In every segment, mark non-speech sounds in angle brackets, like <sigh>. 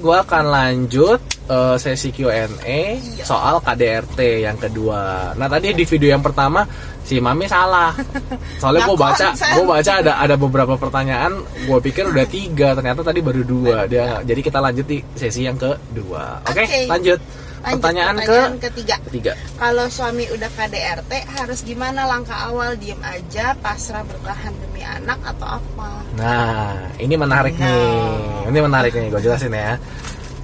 Gue akan lanjut uh, sesi Q&A soal KDRT yang kedua. Nah tadi di video yang pertama si Mami salah. <laughs> Soalnya gue baca, gue baca ada ada beberapa pertanyaan. Gue pikir udah tiga, ternyata tadi baru dua. Dia, jadi kita lanjut di sesi yang kedua. Oke, okay, lanjut. Lanjut, pertanyaan, pertanyaan ke ketiga. ketiga. Kalau suami udah KDRT harus gimana langkah awal? Diem aja, pasrah bertahan demi anak atau apa? Nah, ini menarik Nah. nih. Ini menarik nih, gue jelasin ya.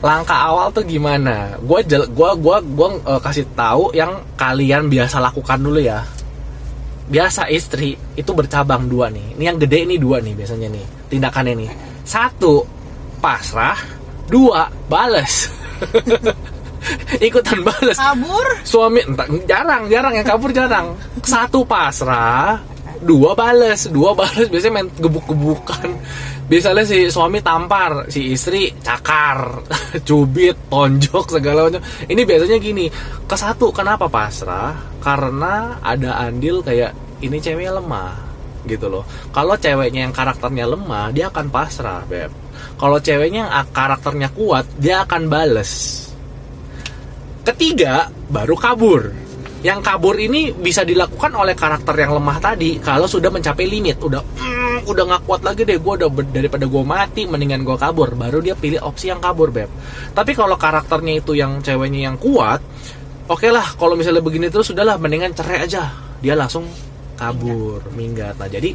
Langkah awal tuh gimana? Gue gua gua gua eh, kasih tahu yang kalian biasa lakukan dulu ya. Biasa istri itu bercabang dua nih. Ini yang gede ini dua nih biasanya nih tindakannya nih. Satu pasrah, dua bales. <laughs> <laughs> Ikutan bales. Kabur? suami entah, jarang jarang yang kabur jarang. Satu pasrah dua bales. Dua bales biasanya main gebuk-gebukan. Biasanya si suami tampar si istri cakar <laughs> cubit tonjok segala macam. Ini biasanya gini ke satu kenapa pasrah? Karena ada andil kayak ini ceweknya lemah gitu loh. Kalau ceweknya yang karakternya lemah dia akan pasrah beb. Kalau ceweknya yang karakternya kuat dia akan bales Ketiga, baru kabur. Yang kabur ini bisa dilakukan oleh karakter yang lemah tadi kalau sudah mencapai limit, udah "Mm, udah nggak kuat lagi deh, gue udah daripada gue mati, mendingan gue kabur. Baru dia pilih opsi yang kabur, beb. Tapi kalau karakternya itu yang ceweknya yang kuat, oke lah. Kalau misalnya begini terus sudahlah, mendingan cerai aja. Dia langsung kabur, minggat. Nah jadi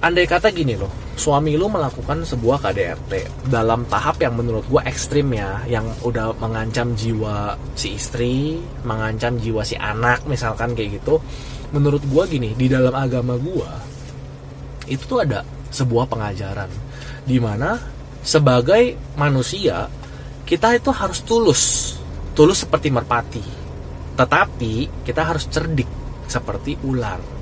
andai kata gini loh, suami lu melakukan sebuah KDRT dalam tahap yang menurut gua ekstrim ya, yang udah mengancam jiwa si istri, mengancam jiwa si anak misalkan kayak gitu. Menurut gua gini, di dalam agama gua itu tuh ada sebuah pengajaran di mana sebagai manusia kita itu harus tulus, tulus seperti merpati. Tetapi kita harus cerdik seperti ular.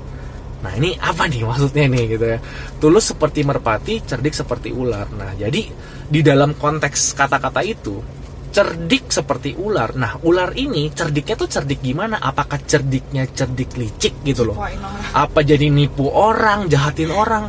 Nah ini apa nih maksudnya nih gitu ya? Tulus seperti merpati, cerdik seperti ular. Nah jadi di dalam konteks kata-kata itu Cerdik seperti ular. Nah ular ini cerdiknya tuh cerdik gimana? Apakah cerdiknya cerdik licik gitu loh? Apa jadi nipu orang, jahatin orang?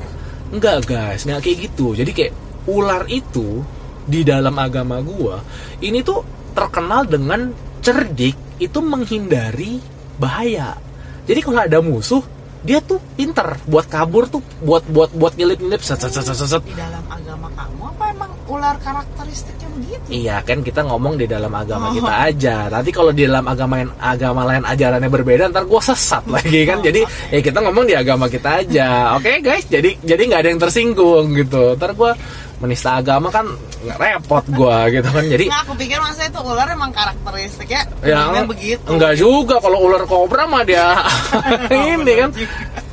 Enggak guys, nggak kayak gitu. Jadi kayak ular itu di dalam agama gua Ini tuh terkenal dengan cerdik itu menghindari bahaya. Jadi kalau ada musuh dia tuh pinter buat kabur tuh buat buat buat nyelip nyelip set set set set, set. Di dalam agama kamu apa emang ular karakteristiknya begitu? iya kan kita ngomong di dalam agama Oh. kita aja nanti kalau di dalam agama yang agama lain ajarannya berbeda ntar gua sesat <laughs> lagi kan Oh, jadi ya kita ngomong di agama kita aja oke guys jadi jadi nggak ada yang tersinggung gitu ntar gua menista agama kan repot gua gitu kan. Jadi Nggak, aku pikir masa itu ular emang karakteristiknya ya memang begitu. enggak juga. Kalau ular kobra mah dia <laughs> ini kan.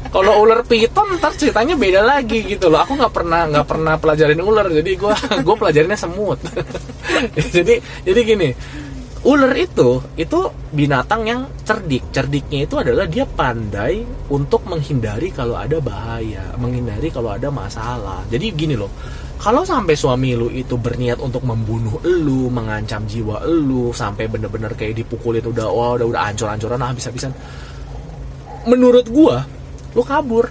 Kalau ular piton ntar ceritanya beda lagi gitu loh. Aku nggak pernah nggak pernah pelajarin ular. Jadi gua <laughs> gue pelajarinnya semut. <laughs> Jadi jadi gini. Ular itu itu binatang yang cerdik. Cerdiknya itu adalah dia pandai untuk menghindari kalau ada bahaya menghindari kalau ada masalah. Jadi gini loh kalau sampai suami lu itu berniat untuk membunuh lu mengancam jiwa lu sampai bener-bener kayak dipukulin udah wah udah udah ancur-ancuran habis-habisan menurut gua lu kabur.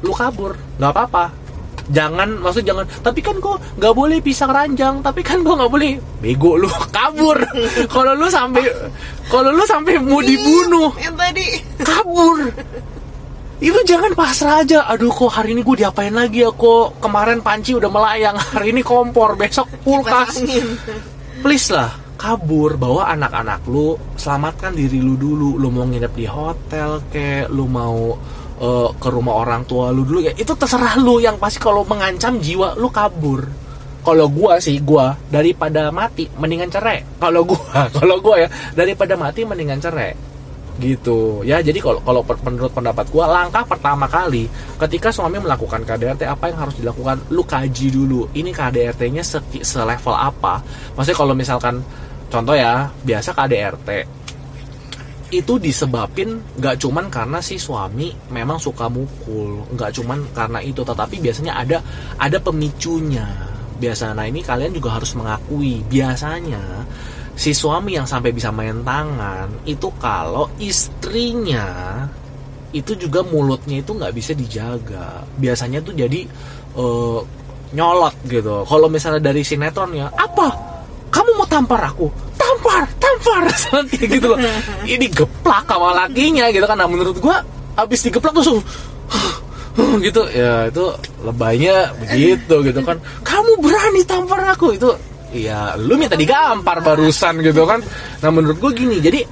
Lu kabur. Nggak apa-apa. Jangan maksud jangan. Tapi kan kok nggak boleh pisang ranjang. Tapi kan kok nggak boleh. Bego lu <laughs> kabur. Kalau lu sampai kalau lu sampai mau dibunuh Yang tadi. kabur itu jangan pasrah aja. Aduh kok hari ini gue diapain lagi ya? Kok kemarin panci udah melayang hari ini kompor besok kulkas. please lah kabur bawa anak-anak lu selamatkan diri lu dulu. Lu mau nginep di hotel kayak lu mau eh, ke rumah orang tua lu dulu. Ya itu terserah lu. Yang pasti kalau mengancam jiwa lu kabur. Kalau gua sih gua daripada mati mendingan cerai. Kalau gua <laughs> kalau gua ya daripada mati mendingan cerai gitu. Ya jadi kalau kalau menurut pendapat gua langkah pertama kali ketika suami melakukan KDRT apa yang harus dilakukan? Lu kaji dulu ini KDRT-nya se- selevel apa? Maksudnya kalau misalkan contoh ya biasa KDRT itu disebabin nggak cuman karena si suami memang suka mukul nggak cuman karena itu tetapi biasanya ada ada pemicunya. Biasa nah ini kalian juga harus mengakui. Biasanya si suami yang sampai bisa main tangan itu kalau istrinya itu juga mulutnya itu nggak bisa dijaga. Biasanya tuh jadi eh, nyolot gitu. Kalau misalnya dari sinetron ya apa? Kamu mau tampar aku? Tampar tampar. <laughs> Kayak gitu loh. Ini geplak sama lakinya gitu kan. Nah menurut gua abis digeplak langsung <sighs> gitu. Ya itu lebaynya begitu gitu kan. Kamu berani tampar aku? Itu ya lu minta digampar barusan gitu kan. Nah menurut gue gini jadi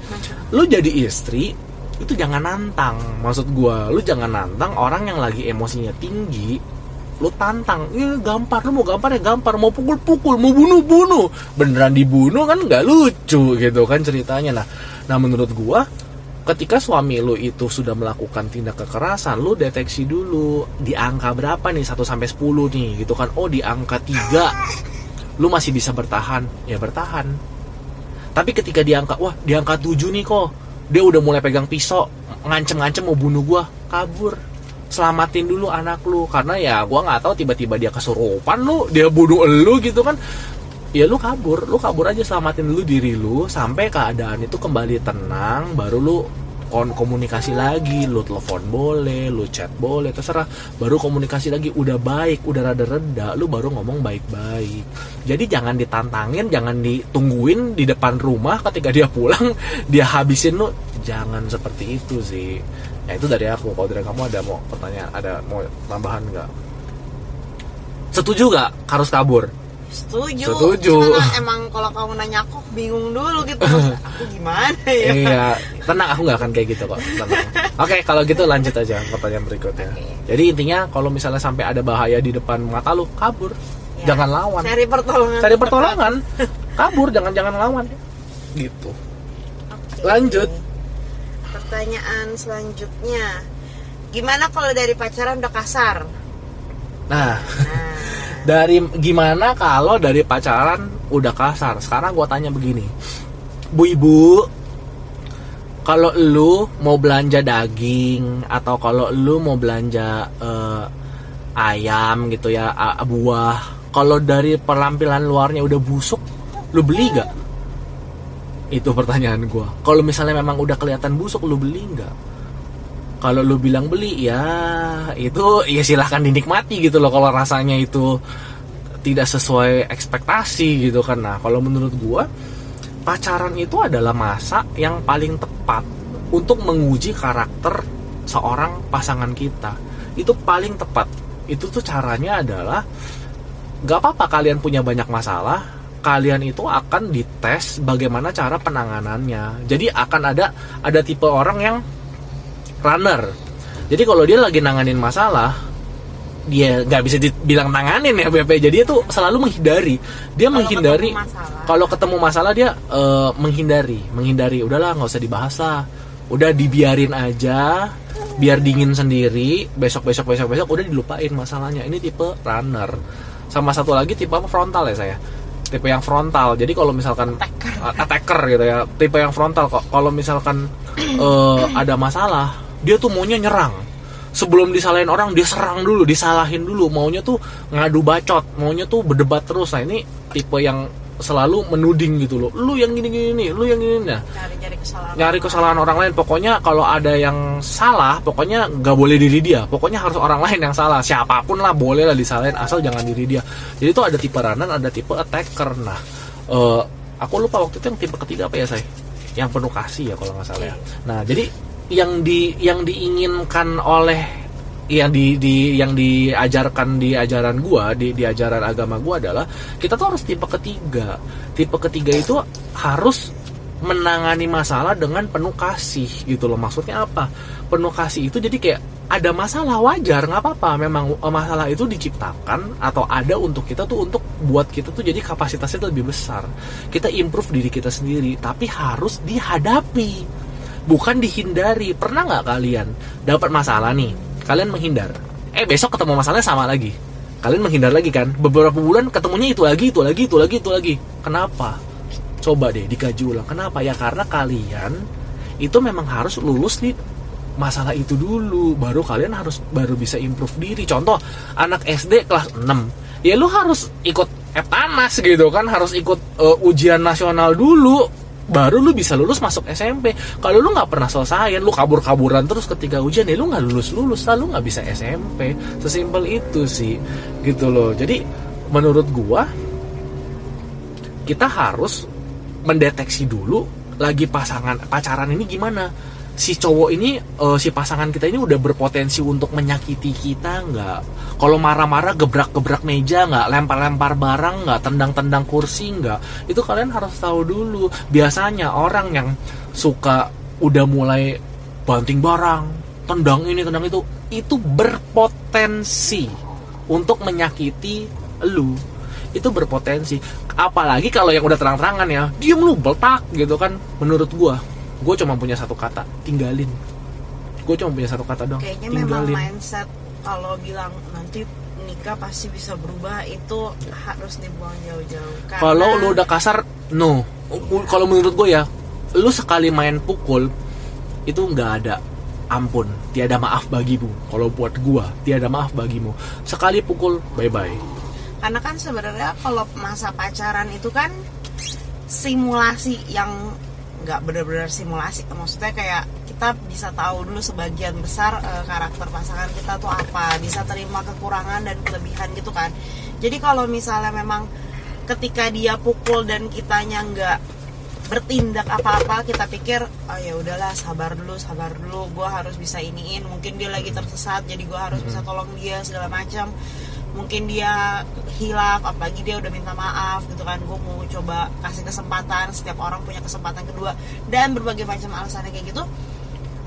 lu jadi istri itu jangan nantang. Maksud gua lu jangan nantang orang yang lagi emosinya tinggi lu tantang. Iya gampar lu mau gampar ya gampar. Mau pukul pukul mau bunuh bunuh beneran dibunuh kan nggak lucu gitu kan ceritanya. Nah nah menurut gua ketika suami lu itu sudah melakukan tindak kekerasan lu deteksi dulu di angka berapa nih? 1 sampai 10 nih gitu kan. Oh di angka 3 lu masih bisa bertahan ya bertahan. Tapi ketika di angka wah di angka 7 nih kok dia udah mulai pegang pisau ngancem-ngancem mau bunuh gua kabur. Selamatin dulu anak lu karena ya gua nggak tahu tiba-tiba dia kesurupan lu dia bunuh lu gitu kan. Ya lu kabur lu kabur aja selamatin dulu diri lu sampai keadaan itu kembali tenang baru lu on komunikasi lagi lu telepon boleh lu chat boleh terserah. Baru komunikasi lagi udah baik udah rada reda lu baru ngomong baik-baik. Jadi jangan ditantangin jangan ditungguin di depan rumah ketika dia pulang <laughs> dia habisin lu. Jangan seperti itu sih ya itu dari aku. Kalau dari kamu ada mau pertanyaan ada mau tambahan nggak? Setuju gak harus kabur? Setuju. Setuju. Cuman emang kalau kamu nanya aku bingung dulu gitu. <laughs> Aku gimana ya? Iya tenang aku nggak akan kayak gitu kok. Tenang. Oke kalau gitu lanjut aja pertanyaan berikutnya. Jadi intinya kalau misalnya sampai ada bahaya di depan mata lu kabur. Ya. jangan lawan. Cari pertolongan. Cari pertolongan. Kabur jangan jangan lawan. Gitu. Oke. Lanjut. pertanyaan selanjutnya. Gimana kalau dari pacaran udah kasar? Nah nah. <laughs> dari gimana kalau dari pacaran udah kasar? Sekarang gua tanya begini. Bu ibu kalau lu mau belanja daging atau kalau lu mau belanja eh, ayam gitu ya buah kalau dari penampilan luarnya udah busuk lu beli gak itu pertanyaan gua. Kalau misalnya memang udah kelihatan busuk lu beli nggak? Kalau lu bilang beli ya itu ya silahkan dinikmati gitu loh kalau rasanya itu tidak sesuai ekspektasi gitu kan. Nah kalau menurut gua pacaran itu adalah masa yang paling tepat untuk menguji karakter seorang pasangan kita. Itu paling tepat. Itu tuh caranya adalah gak apa-apa kalian punya banyak masalah kalian itu akan dites bagaimana cara penanganannya. Jadi akan ada ada tipe orang yang runner. Jadi kalau dia lagi nanganin masalah dia nggak bisa dibilang nanganin ya BP jadi dia tuh selalu menghindari. Dia Kalau menghindari kalau ketemu masalah dia eh, menghindari. Menghindari udahlah nggak usah dibahas lah. Udah dibiarin aja biar dingin sendiri. Besok besok besok besok udah dilupain masalahnya. Ini tipe runner. Sama satu lagi tipe apa? Frontal ya saya? Tipe yang frontal. Jadi kalau misalkan attacker, attacker gitu ya. Tipe yang frontal kok. Kalau misalkan eh, ada masalah dia tuh maunya nyerang sebelum disalahin orang dia serang dulu disalahin dulu. Maunya tuh ngadu bacot maunya tuh berdebat terus. Nah ini tipe yang selalu menuding gitu loh. Lu yang gini gini nih lu yang gini nah nyari nyari kesalahan. nyari kesalahan orang lain. Pokoknya kalau ada yang salah pokoknya nggak boleh diri dia. Pokoknya harus orang lain yang salah. Siapa pun lah boleh lah disalahin asal jangan diri dia. Jadi itu ada tipe runner ada tipe attacker. Nah eh, aku lupa waktu itu yang tipe ketiga apa ya saya yang penuh kasih ya kalau nggak salah ya. Nah jadi yang di yang diinginkan oleh yang di, di yang diajarkan di ajaran gua di, di ajaran agama gua adalah kita tuh harus tipe ketiga. Tipe ketiga itu harus menangani masalah dengan penuh kasih gitu loh. Maksudnya apa? Penuh kasih itu jadi kayak ada masalah wajar nggak apa-apa. Memang eh, masalah itu diciptakan atau ada untuk kita tuh untuk buat kita tuh jadi kapasitasnya lebih besar. Kita improve diri kita sendiri tapi harus dihadapi bukan dihindari. Pernah nggak kalian dapat masalah nih? Kalian menghindar. Eh besok ketemu masalahnya sama lagi. Kalian menghindar lagi kan? Beberapa bulan ketemunya itu lagi itu lagi itu lagi itu lagi. Kenapa? Coba deh dikaji ulang. Kenapa? Ya karena kalian itu memang harus lulus di masalah itu dulu. Baru kalian harus baru bisa improve diri. Contoh anak SD kelas 6 ya lu harus ikut Eptanas gitu kan? Harus ikut eh, ujian nasional dulu baru lu bisa lulus masuk SMP kalau lu nggak pernah selesai lu kabur-kaburan terus ketika ujian ya lu nggak lulus lulus lah lu nggak bisa SMP sesimpel itu sih gitu loh. Jadi menurut gua kita harus mendeteksi dulu lagi pasangan pacaran ini gimana si cowok ini eh, si pasangan kita ini udah berpotensi untuk menyakiti kita nggak? Kalau marah-marah gebrak-gebrak meja nggak? Lempar-lempar barang nggak? Tendang-tendang kursi nggak? Itu kalian harus tahu dulu. Biasanya orang yang suka udah mulai banting barang tendang ini tendang itu itu berpotensi untuk menyakiti lu. Itu berpotensi. Apalagi kalau yang udah terang-terangan ya diem lu beltak gitu kan menurut gua gue cuma punya satu kata tinggalin. Gue cuma punya satu kata dong kayaknya memang tinggalin. mindset kalau bilang nanti nikah pasti bisa berubah itu harus dibuang jauh-jauh. Karena- kalau lu udah kasar no. Kalau menurut gue ya lu sekali main pukul itu nggak ada ampun tiada maaf bagimu. Kalau buat gua tiada maaf bagimu. Sekali pukul bye bye karena kan sebenarnya kalau masa pacaran itu kan simulasi yang nggak benar-benar simulasi. Maksudnya kayak kita bisa tahu dulu sebagian besar eh, karakter pasangan kita tuh apa bisa terima kekurangan dan kelebihan gitu kan. Jadi kalau misalnya memang ketika dia pukul dan kitanya nggak bertindak apa-apa kita pikir oh ya udahlah sabar dulu sabar dulu. Gue harus bisa iniin. Mungkin dia lagi tersesat jadi gue harus bisa tolong dia segala macam mungkin dia hilaf apalagi dia udah minta maaf gitu kan. Gue mau coba kasih kesempatan setiap orang punya kesempatan kedua dan berbagai macam alasannya kayak gitu.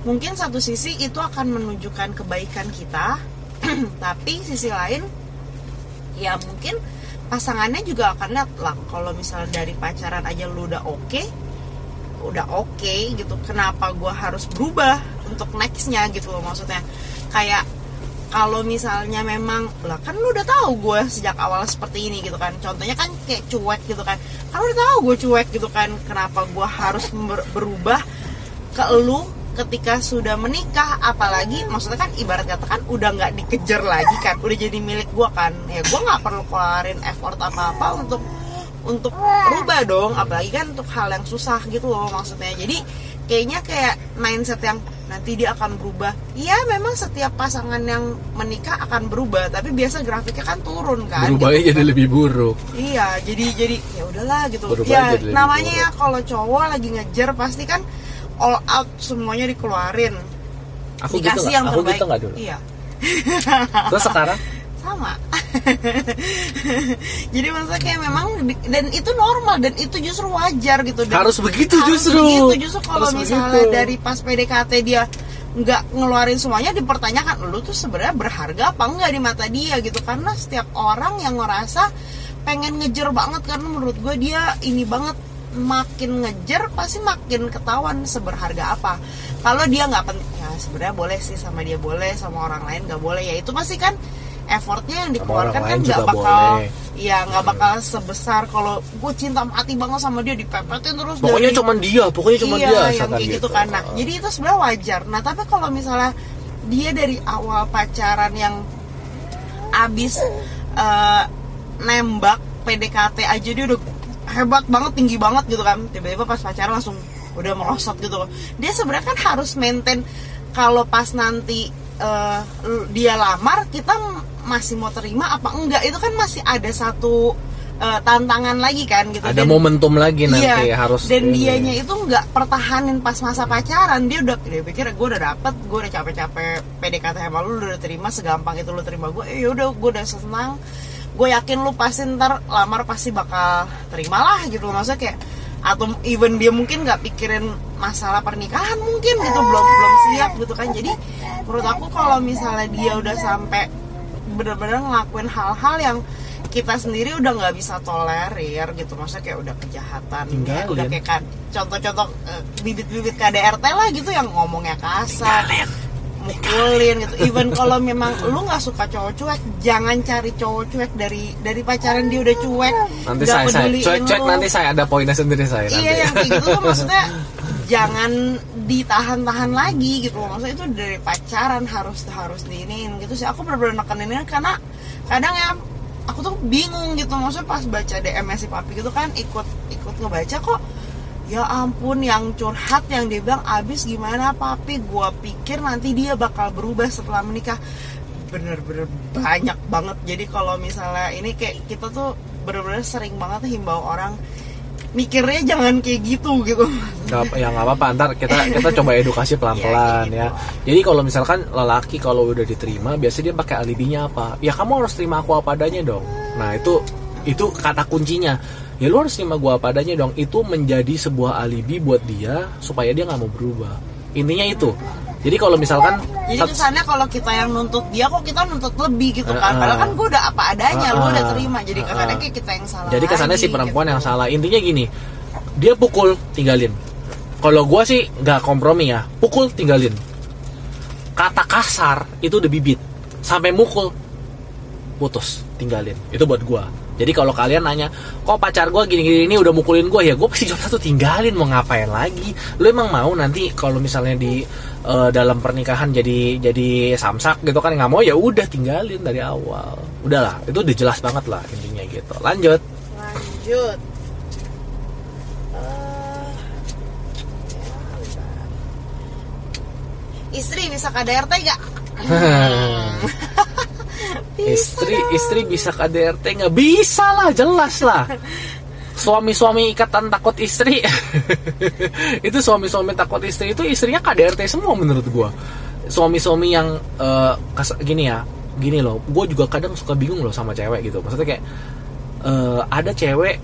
Mungkin satu sisi itu akan menunjukkan kebaikan kita <clears throat> tapi sisi lain ya mungkin pasangannya juga akan lihat lah kalau misalnya dari pacaran aja lu udah oke udah oke gitu kenapa gua harus berubah untuk nextnya? gitu loh maksudnya. Kayak kalau misalnya memang lah kan lu udah tahu gue sejak awal seperti ini gitu kan. Contohnya kan kayak cuek gitu kan. Lu udah tahu gue cuek gitu kan. Kenapa gue harus ber- berubah ke lu ketika sudah menikah? Apalagi maksudnya kan ibarat kata kan udah nggak dikejar lagi kan. Udah jadi milik gue kan. Ya gue nggak perlu keluarin effort apa apa untuk untuk berubah dong. Apalagi kan untuk hal yang susah gitu loh maksudnya. Jadi kayaknya kayak mindset yang nanti dia akan berubah iya memang setiap pasangan yang menikah akan berubah tapi biasa grafiknya kan turun kan berubahnya gitu jadi lebih buruk Iya, jadi jadi ya udahlah gitu. Berubah ya namanya buruk. ya kalau cowok lagi ngejar pasti kan all out semuanya dikeluarin. aku gitu Dikasih nggak yang aku terbaik. gitu nggak dulu Iya, terus sekarang <laughs> sama. <laughs> jadi maksudnya kayak memang dan itu normal dan itu justru wajar gitu. Dan Harus begitu harus justru. begitu. justru kalau Harus misalnya begitu. dari pas PDKT dia nggak ngeluarin semuanya dipertanyakan lu tuh sebenarnya berharga apa enggak di mata dia gitu karena setiap orang yang ngerasa pengen ngejar banget karena menurut gue dia ini banget makin ngejar pasti makin ketahuan seberharga apa kalau dia nggak penting ya sebenarnya boleh sih sama dia boleh sama orang lain nggak boleh ya itu pasti kan effortnya yang dikeluarkan kan nggak bakal boleh. ya nggak bakal sebesar. Kalau gue cinta mati banget sama dia dipepetin terus pokoknya dari- cuma dia pokoknya cuma iya, dia yang kayak gitu kan. Nah jadi itu sebenarnya wajar. Nah tapi kalau misalnya dia dari awal pacaran yang abis eh, nembak PDKT aja dia udah hebat banget tinggi banget gitu kan. Tiba-tiba pas pacaran langsung udah merosot gitu. Loh dia sebenarnya kan harus maintain kalau pas nanti eh, dia lamar kita masih mau terima apa enggak? Itu kan masih ada satu eh, tantangan lagi kan gitu. Ada Dan- momentum lagi nanti Iya, harus dan ini. dianya itu nggak pertahanin pas masa pacaran. Dia udah dia pikir gue udah dapet gue udah capek-capek PDKT sama lu udah terima segampang itu lu terima gue eh yaudah gue udah senang. Gue yakin lu pasti ntar lamar pasti bakal terima lah gitu. Maksudnya kayak atau even dia mungkin nggak pikirin masalah pernikahan mungkin gitu. Belum belum siap gitu kan. Jadi menurut aku kalau misalnya dia udah sampai bener-bener ngelakuin hal-hal yang kita sendiri udah nggak bisa tolerir gitu. Maksudnya kayak udah kejahatan. Ya, Tinggalin. udah kayak kan contoh-contoh eh, bibit-bibit KDRT lah gitu yang ngomongnya kasar mukulin gitu. Even kalau memang lu nggak suka cowok cuek jangan cari cowok cuek dari dari pacaran dia udah cuek. Nanti saya, saya. cuek cuek nanti saya ada poinnya sendiri saya nanti. iya yang kayak gitu tuh maksudnya jangan ditahan-tahan lagi gitu loh. Maksudnya itu dari pacaran harus harus diinin gitu sih. Aku bener-bener nekeninnya karena kadang ya aku tuh bingung gitu. Maksudnya pas baca DM si papi gitu kan ikut ikut ngebaca kok ya ampun yang curhat yang dia bilang abis gimana papi? Gua pikir nanti dia bakal berubah setelah menikah. Bener-bener banyak banget. Jadi kalau misalnya ini kayak kita tuh bener-bener sering banget himbau orang mikirnya jangan kayak gitu gitu Gak, ya nggak apa-apa ntar kita kita coba edukasi <laughs> pelan-pelan Ya, ya. Jadi kalau misalkan lelaki kalau udah diterima biasanya dia pakai alibinya apa? Ya kamu harus terima aku apa adanya dong. Nah itu itu kata kuncinya. Ya lu harus terima gua apa adanya dong. Itu menjadi sebuah alibi buat dia supaya dia nggak mau berubah. Intinya itu. Jadi kalau misalkan jadi kesannya kalau kita yang nuntut dia kok kita nuntut lebih gitu kan Uh-uh. padahal kan gue udah apa adanya lu Uh-uh. udah terima jadi kesannya kayak kita yang salah Jadi kesannya lagi, si perempuan gitu. yang salah. Intinya gini, dia pukul tinggalin. Kalau gua sih nggak kompromi ya, pukul tinggalin. Kata kasar itu udah bibit, sampai mukul putus tinggalin. Itu buat gua. Jadi kalau kalian nanya, kok pacar gua gini-gini ini udah mukulin gua ya, gua pasti jawab satu tinggalin mau ngapain lagi. Lu emang mau nanti kalau misalnya di eh, dalam pernikahan jadi jadi samsak gitu kan nggak mau ya udah tinggalin dari awal. Udahlah, itu udah jelas banget lah intinya gitu. Lanjut. lanjut Eh, istri bisa KDRT gak? <laughs> <laughs> istri istri bisa KDRT nggak? Bisa lah jelas lah. <laughs> Suami-suami ikatan takut istri. <laughs> Itu suami-suami takut istri itu istrinya KDRT semua menurut gua. Suami-suami yang kas- gini ya gini loh. Gue juga kadang suka bingung loh sama cewek gitu. Maksudnya kayak eh, ada cewek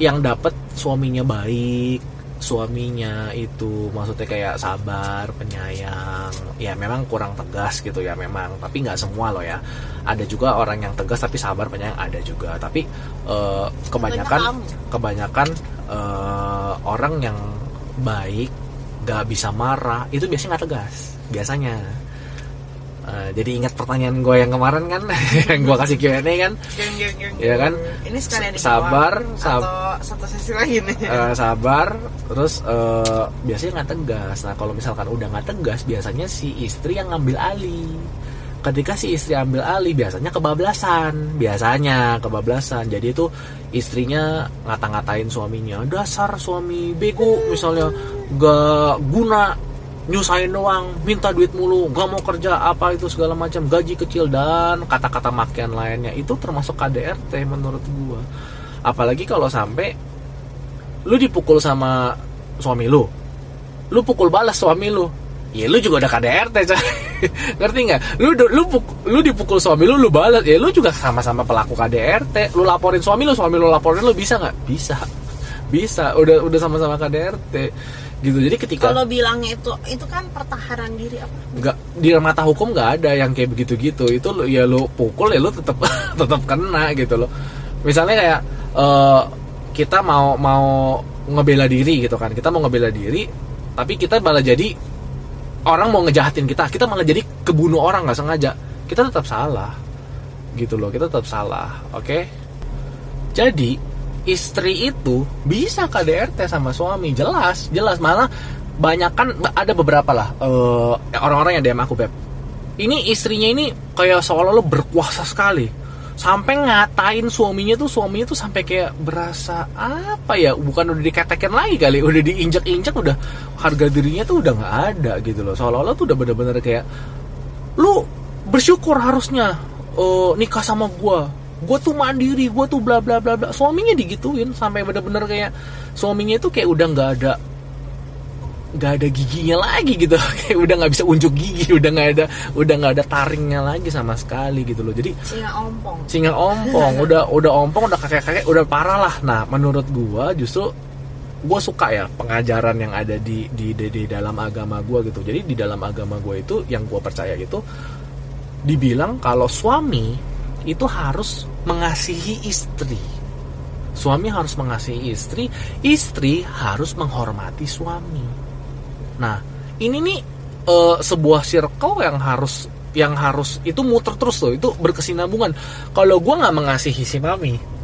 yang dapet suaminya baik suaminya itu maksudnya kayak sabar penyayang ya memang kurang tegas gitu ya memang. Tapi nggak semua loh ya. Ada juga orang yang tegas tapi sabar penyayang ada juga. Tapi eh, kebanyakan kebanyakan. eh, orang yang baik nggak bisa marah itu biasanya nggak tegas biasanya Eh, jadi ingat pertanyaan gue yang kemarin kan? <laughs> Yang gue kasih Q&A kan? Geng, geng, geng, Iya kan? ini sekalian Sabar, sab- atau satu sesi lagi <laughs> nih eh, sabar terus eh, biasanya nggak tegas. Nah kalau misalkan udah nggak tegas biasanya si istri yang ngambil alih. Ketika si istri ambil alih biasanya kebablasan. Biasanya kebablasan. Jadi itu istrinya ngata-ngatain suaminya dasar suami bego misalnya. Gak guna nyusahin doang minta duit mulu gak mau kerja apa itu segala macam gaji kecil dan kata-kata makian lainnya. Itu termasuk KDRT menurut gua. Apalagi kalau sampai lu dipukul sama suami lu. Lu pukul balas suami lu. Ya lu juga udah KDRT coy. <laughs> Ngerti nggak? Lu lu lu dipukul suami lu lu balas. Ya lu juga sama-sama pelaku KDRT lu laporin suami lu suami lu laporin lu bisa nggak? Bisa. Bisa. Udah udah sama-sama KDRT gitu. Jadi ketika kalau bilangnya itu itu kan pertahanan diri apa? Nggak di mata hukum nggak ada yang kayak begitu gitu itu lu- ya lu pukul ya lu tetap <laughs> tetap kena gitu loh misalnya kayak eh, kita mau mau ngebela diri gitu kan. Kita mau ngebela diri tapi kita malah jadi orang mau ngejahatin kita. Kita malah jadi kebunuh orang nggak sengaja. Kita tetap salah gitu loh kita tetap salah oke? Jadi istri itu bisa KDRT sama suami. Jelas jelas. Malah banyak kan ada beberapa lah eh, orang-orang yang DM aku beb. Ini istrinya ini kayak seolah-olah berkuasa sekali. Sampai ngatain suaminya tuh suaminya tuh sampai kayak berasa apa ya? Bukan udah diketekin lagi kali udah diinjak-injak udah harga dirinya tuh udah nggak ada gitu loh. Seolah-olah tuh udah bener-bener kayak lu bersyukur harusnya eh, nikah sama gua gua tuh mandiri gua tuh bla bla bla bla. Suaminya digituin sampai bener-bener kayak suaminya itu kayak udah nggak ada nggak ada giginya lagi gitu. <laughs> Kayak udah nggak bisa unjuk gigi udah nggak ada udah nggak ada taringnya lagi sama sekali gitu loh. Jadi singa ompong. singa ompong. Udah udah ompong udah kakek kakek udah parah lah. Nah menurut gua justru gua suka ya pengajaran yang ada di di di, di dalam agama gua gitu. Jadi di dalam agama gua itu yang gua percaya itu dibilang kalau suami itu harus mengasihi istri. Suami harus mengasihi istri istri harus menghormati suami. Nah ini nih eh, sebuah circle yang harus yang harus itu muter terus loh itu berkesinambungan. Kalau gua nggak mengasihi si mami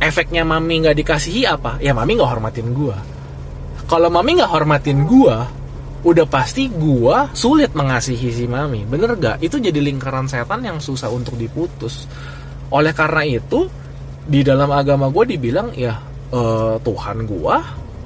efeknya mami nggak dikasihi apa? Ya mami nggak hormatin gua. Kalau mami nggak hormatin gua udah pasti gua sulit mengasihi si mami. Bener gak itu jadi lingkaran setan yang susah untuk diputus. Oleh karena itu di dalam agama gue dibilang ya eh, Tuhan gua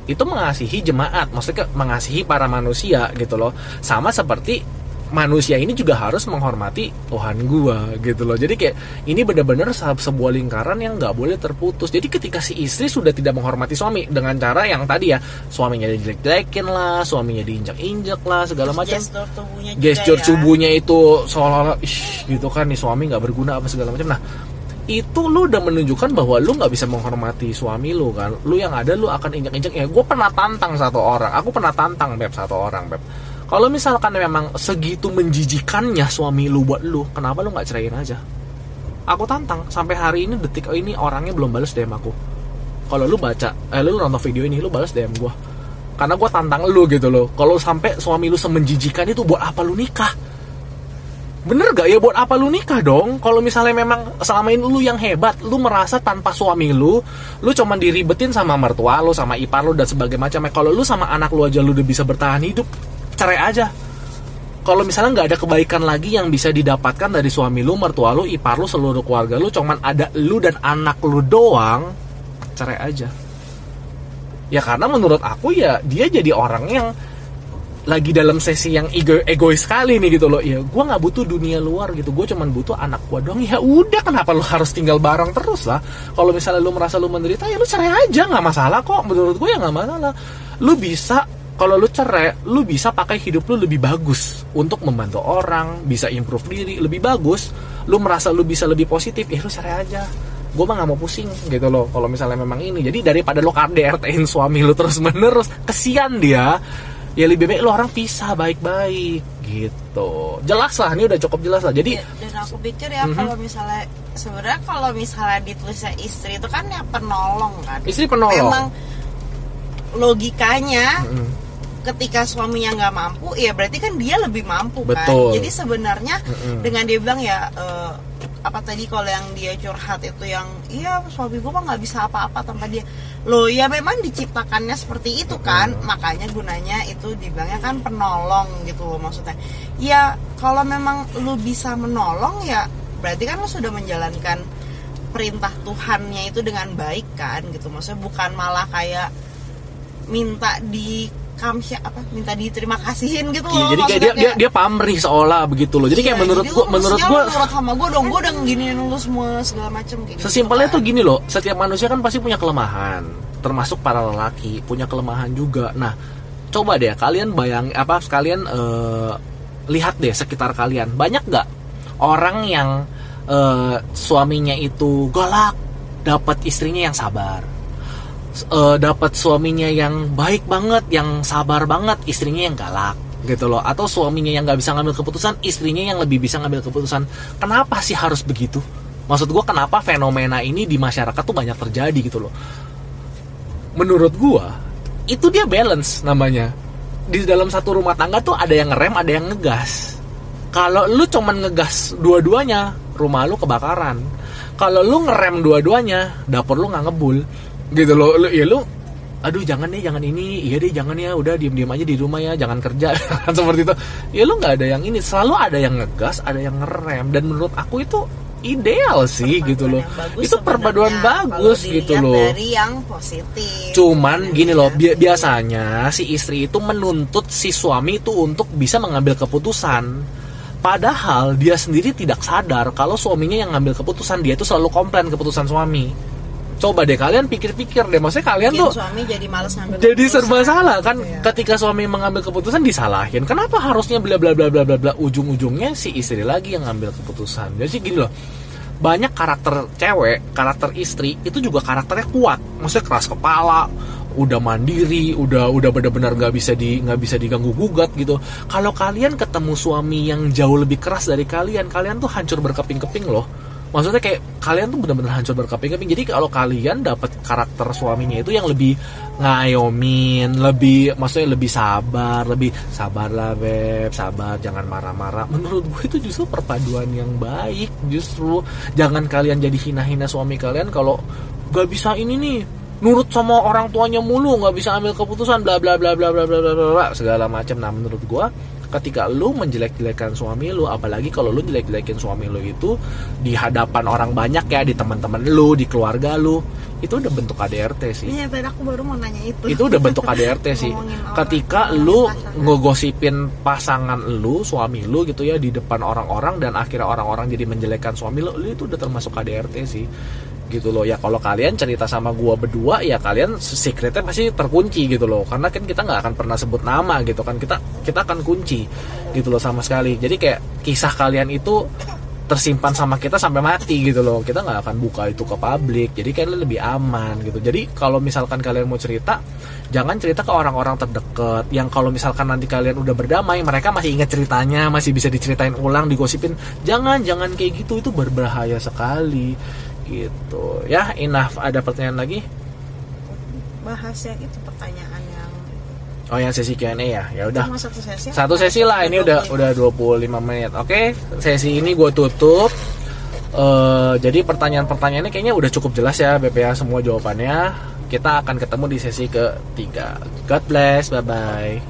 itu mengasihi jemaat. Maksudnya mengasihi para manusia gitu loh. Sama seperti manusia ini juga harus menghormati Tuhan gua gitu loh. Jadi kayak ini benar-benar sebuah lingkaran yang nggak boleh terputus. Jadi ketika si istri sudah tidak menghormati suami dengan cara yang tadi ya suaminya dijelek-jelekin lah suaminya diinjak-injak lah segala macam. Gestur tubuhnya ya. tubuhnya itu seolah-olah "Ih, gitu kan nih suami nggak berguna apa segala macam. Nah itu lu udah menunjukkan bahwa lu nggak bisa menghormati suami lu kan. Lu yang ada lu akan injak-injak ya gue pernah tantang satu orang. Aku pernah tantang beb satu orang beb kalau misalkan memang segitu menjijikannya suami lu buat lu kenapa lu nggak ceraiin aja? Aku tantang sampai hari ini detik ini orangnya belum balas DM aku. Kalau lu baca eh lu nonton video ini lu balas DM gua. Karena gua tantang lu gitu loh. Kalau sampai suami lu semenjijikan itu buat apa lu nikah? Bener gak ya buat apa lu nikah dong? Kalau misalnya memang selama ini lu yang hebat lu merasa tanpa suami lu lu cuman diribetin sama mertua lu sama ipar lu dan sebagainya macam kalau lu sama anak lu aja lu udah bisa bertahan hidup cerai aja kalau misalnya nggak ada kebaikan lagi yang bisa didapatkan dari suami lu, mertua lu, ipar lu, seluruh keluarga lu, cuman ada lu dan anak lu doang, cerai aja. Ya karena menurut aku ya dia jadi orang yang lagi dalam sesi yang ego egois sekali nih gitu loh. Ya gue nggak butuh dunia luar gitu, gue cuman butuh anak gue doang. Ya udah kenapa lu harus tinggal bareng terus lah? Kalau misalnya lu merasa lu menderita ya lu cerai aja nggak masalah kok. Menurut gue ya nggak masalah. Lu bisa kalau lu cerai, lu bisa pakai hidup lu lebih bagus untuk membantu orang, bisa improve diri lebih bagus. Lu merasa lu bisa lebih positif, ya lu cerai aja. Gue mah gak mau pusing gitu loh. Kalau misalnya memang ini, jadi daripada lu KDRT-in suami lu terus menerus, kesian dia. Ya lebih baik lu orang pisah baik-baik gitu. Jelas lah, ini udah cukup jelas lah. Jadi Ya, dan aku pikir ya Mhm. kalau misalnya sebenarnya kalau misalnya ditulisnya istri itu kan ya penolong kan istri penolong. memang logikanya Mm-mm. Ketika suaminya nggak mampu ya berarti kan dia lebih mampu Betul. kan jadi sebenarnya Mm-mm. dengan dia bilang ya eh, apa tadi kalau yang dia curhat itu yang iya suami gue mah nggak bisa apa-apa tanpa dia. Lo ya memang diciptakannya seperti itu kan? Makanya gunanya itu dibilangnya kan penolong gitu loh maksudnya. Ya kalau memang lu bisa menolong ya berarti kan lu sudah menjalankan perintah Tuhannya itu dengan baik kan? Gitu. Maksudnya bukan malah kayak minta di kamsya apa minta diterima kasihin gitu Iya, loh jadi kayak dia, dia dia pamrih seolah begitu loh. Jadi kayak Iya, menurut jadi gua menurut gua nurut sama gue dong gue udah giniin lu semua segala macem kayak gitu Sesimpelnya kan. tuh gini loh, setiap manusia kan pasti punya kelemahan, termasuk para lelaki punya kelemahan juga. Nah, coba deh kalian bayang apa sekalian eh, lihat deh sekitar kalian banyak nggak orang yang eh, suaminya itu galak, dapat istrinya yang sabar, Eh, dapat suaminya yang baik banget, yang sabar banget, istrinya yang galak gitu loh. Atau suaminya yang nggak bisa ngambil keputusan istrinya yang lebih bisa ngambil keputusan. Kenapa sih harus begitu? Maksud gue kenapa fenomena ini di masyarakat tuh banyak terjadi gitu loh. Menurut gue itu dia balance namanya. Di dalam satu rumah tangga tuh ada yang ngerem ada yang ngegas. Kalau lu cuman ngegas dua-duanya rumah lu kebakaran. Kalau lu ngerem dua-duanya dapur lu nggak ngebul gitu loh. Lu, ya lu aduh jangan deh jangan ini. Iya deh jangan ya. Udah diem diem aja di rumah ya. Jangan kerja. <laughs> Kan seperti itu. Ya lu nggak ada yang ini. Selalu ada yang ngegas ada yang ngerem. Dan menurut aku itu ideal sih gitu loh. Perpaduan yang bagus itu perpaduan bagus gitu loh. dari yang positif Cuman Dan gini yang loh, bi- biasanya si istri itu menuntut si suami itu untuk bisa mengambil keputusan. Padahal dia sendiri tidak sadar kalau suaminya yang ngambil keputusan, dia itu selalu komplain keputusan suami. Coba deh kalian pikir-pikir deh, maksudnya kalian Bikin tuh suami jadi males ngambil jadi keputusan. serba salah kan? Iya. ketika suami mengambil keputusan disalahin. Kenapa harusnya bla bla bla bla bla bla? Ujung-ujungnya si istri lagi yang ngambil keputusan. Jadi gini loh banyak karakter cewek karakter istri itu juga karakternya kuat. Maksudnya keras kepala udah mandiri udah udah benar-benar nggak bisa di nggak bisa diganggu gugat gitu. Kalau kalian ketemu suami yang jauh lebih keras dari kalian kalian tuh hancur berkeping-keping loh maksudnya kayak kalian tuh benar-benar hancur berkeping-keping jadi kalau kalian dapat karakter suaminya itu yang lebih ngayomin lebih maksudnya lebih sabar lebih sabarlah beb sabar jangan marah-marah menurut gue itu justru perpaduan yang baik justru jangan kalian jadi hina-hina suami kalian kalau gak bisa ini nih nurut sama orang tuanya mulu nggak bisa ambil keputusan bla bla bla bla bla bla, bla segala macam nah menurut gue ketika lu menjelek-jelekan suami lu apalagi kalau lu jelek-jelekin suami lu itu di hadapan orang banyak ya di teman-teman lu di keluarga lu itu udah bentuk KDRT sih Iya, tadi aku baru mau nanya itu. itu udah bentuk KDRT <laughs> sih ketika lu pasangan. ngegosipin pasangan lu suami lu gitu ya di depan orang-orang dan akhirnya orang-orang jadi menjelekkan suami lu lu itu udah termasuk KDRT sih gitu loh. Ya kalau kalian cerita sama gua berdua ya kalian secretnya pasti terkunci gitu loh. Karena kan kita nggak akan pernah sebut nama gitu kan. Kita kita akan kunci gitu loh sama sekali. Jadi kayak kisah kalian itu tersimpan sama kita sampai mati gitu loh. Kita nggak akan buka itu ke publik. Jadi kalian lebih aman gitu. Jadi kalau misalkan kalian mau cerita jangan cerita ke orang-orang terdekat. Yang kalau misalkan nanti kalian udah berdamai mereka masih ingat ceritanya masih bisa diceritain ulang digosipin. Jangan jangan kayak gitu. Itu berbahaya sekali gitu. Ya enough ada pertanyaan lagi? Bahas yang itu pertanyaan yang oh yang sesi Q&A ya? Ya udah. Satu sesi. satu sesi lah ini udah udah 25 menit. Oke sesi ini gue tutup. Eh, jadi pertanyaan-pertanyaannya kayaknya udah cukup jelas ya BPA semua jawabannya. Kita akan ketemu di sesi ketiga. God bless bye bye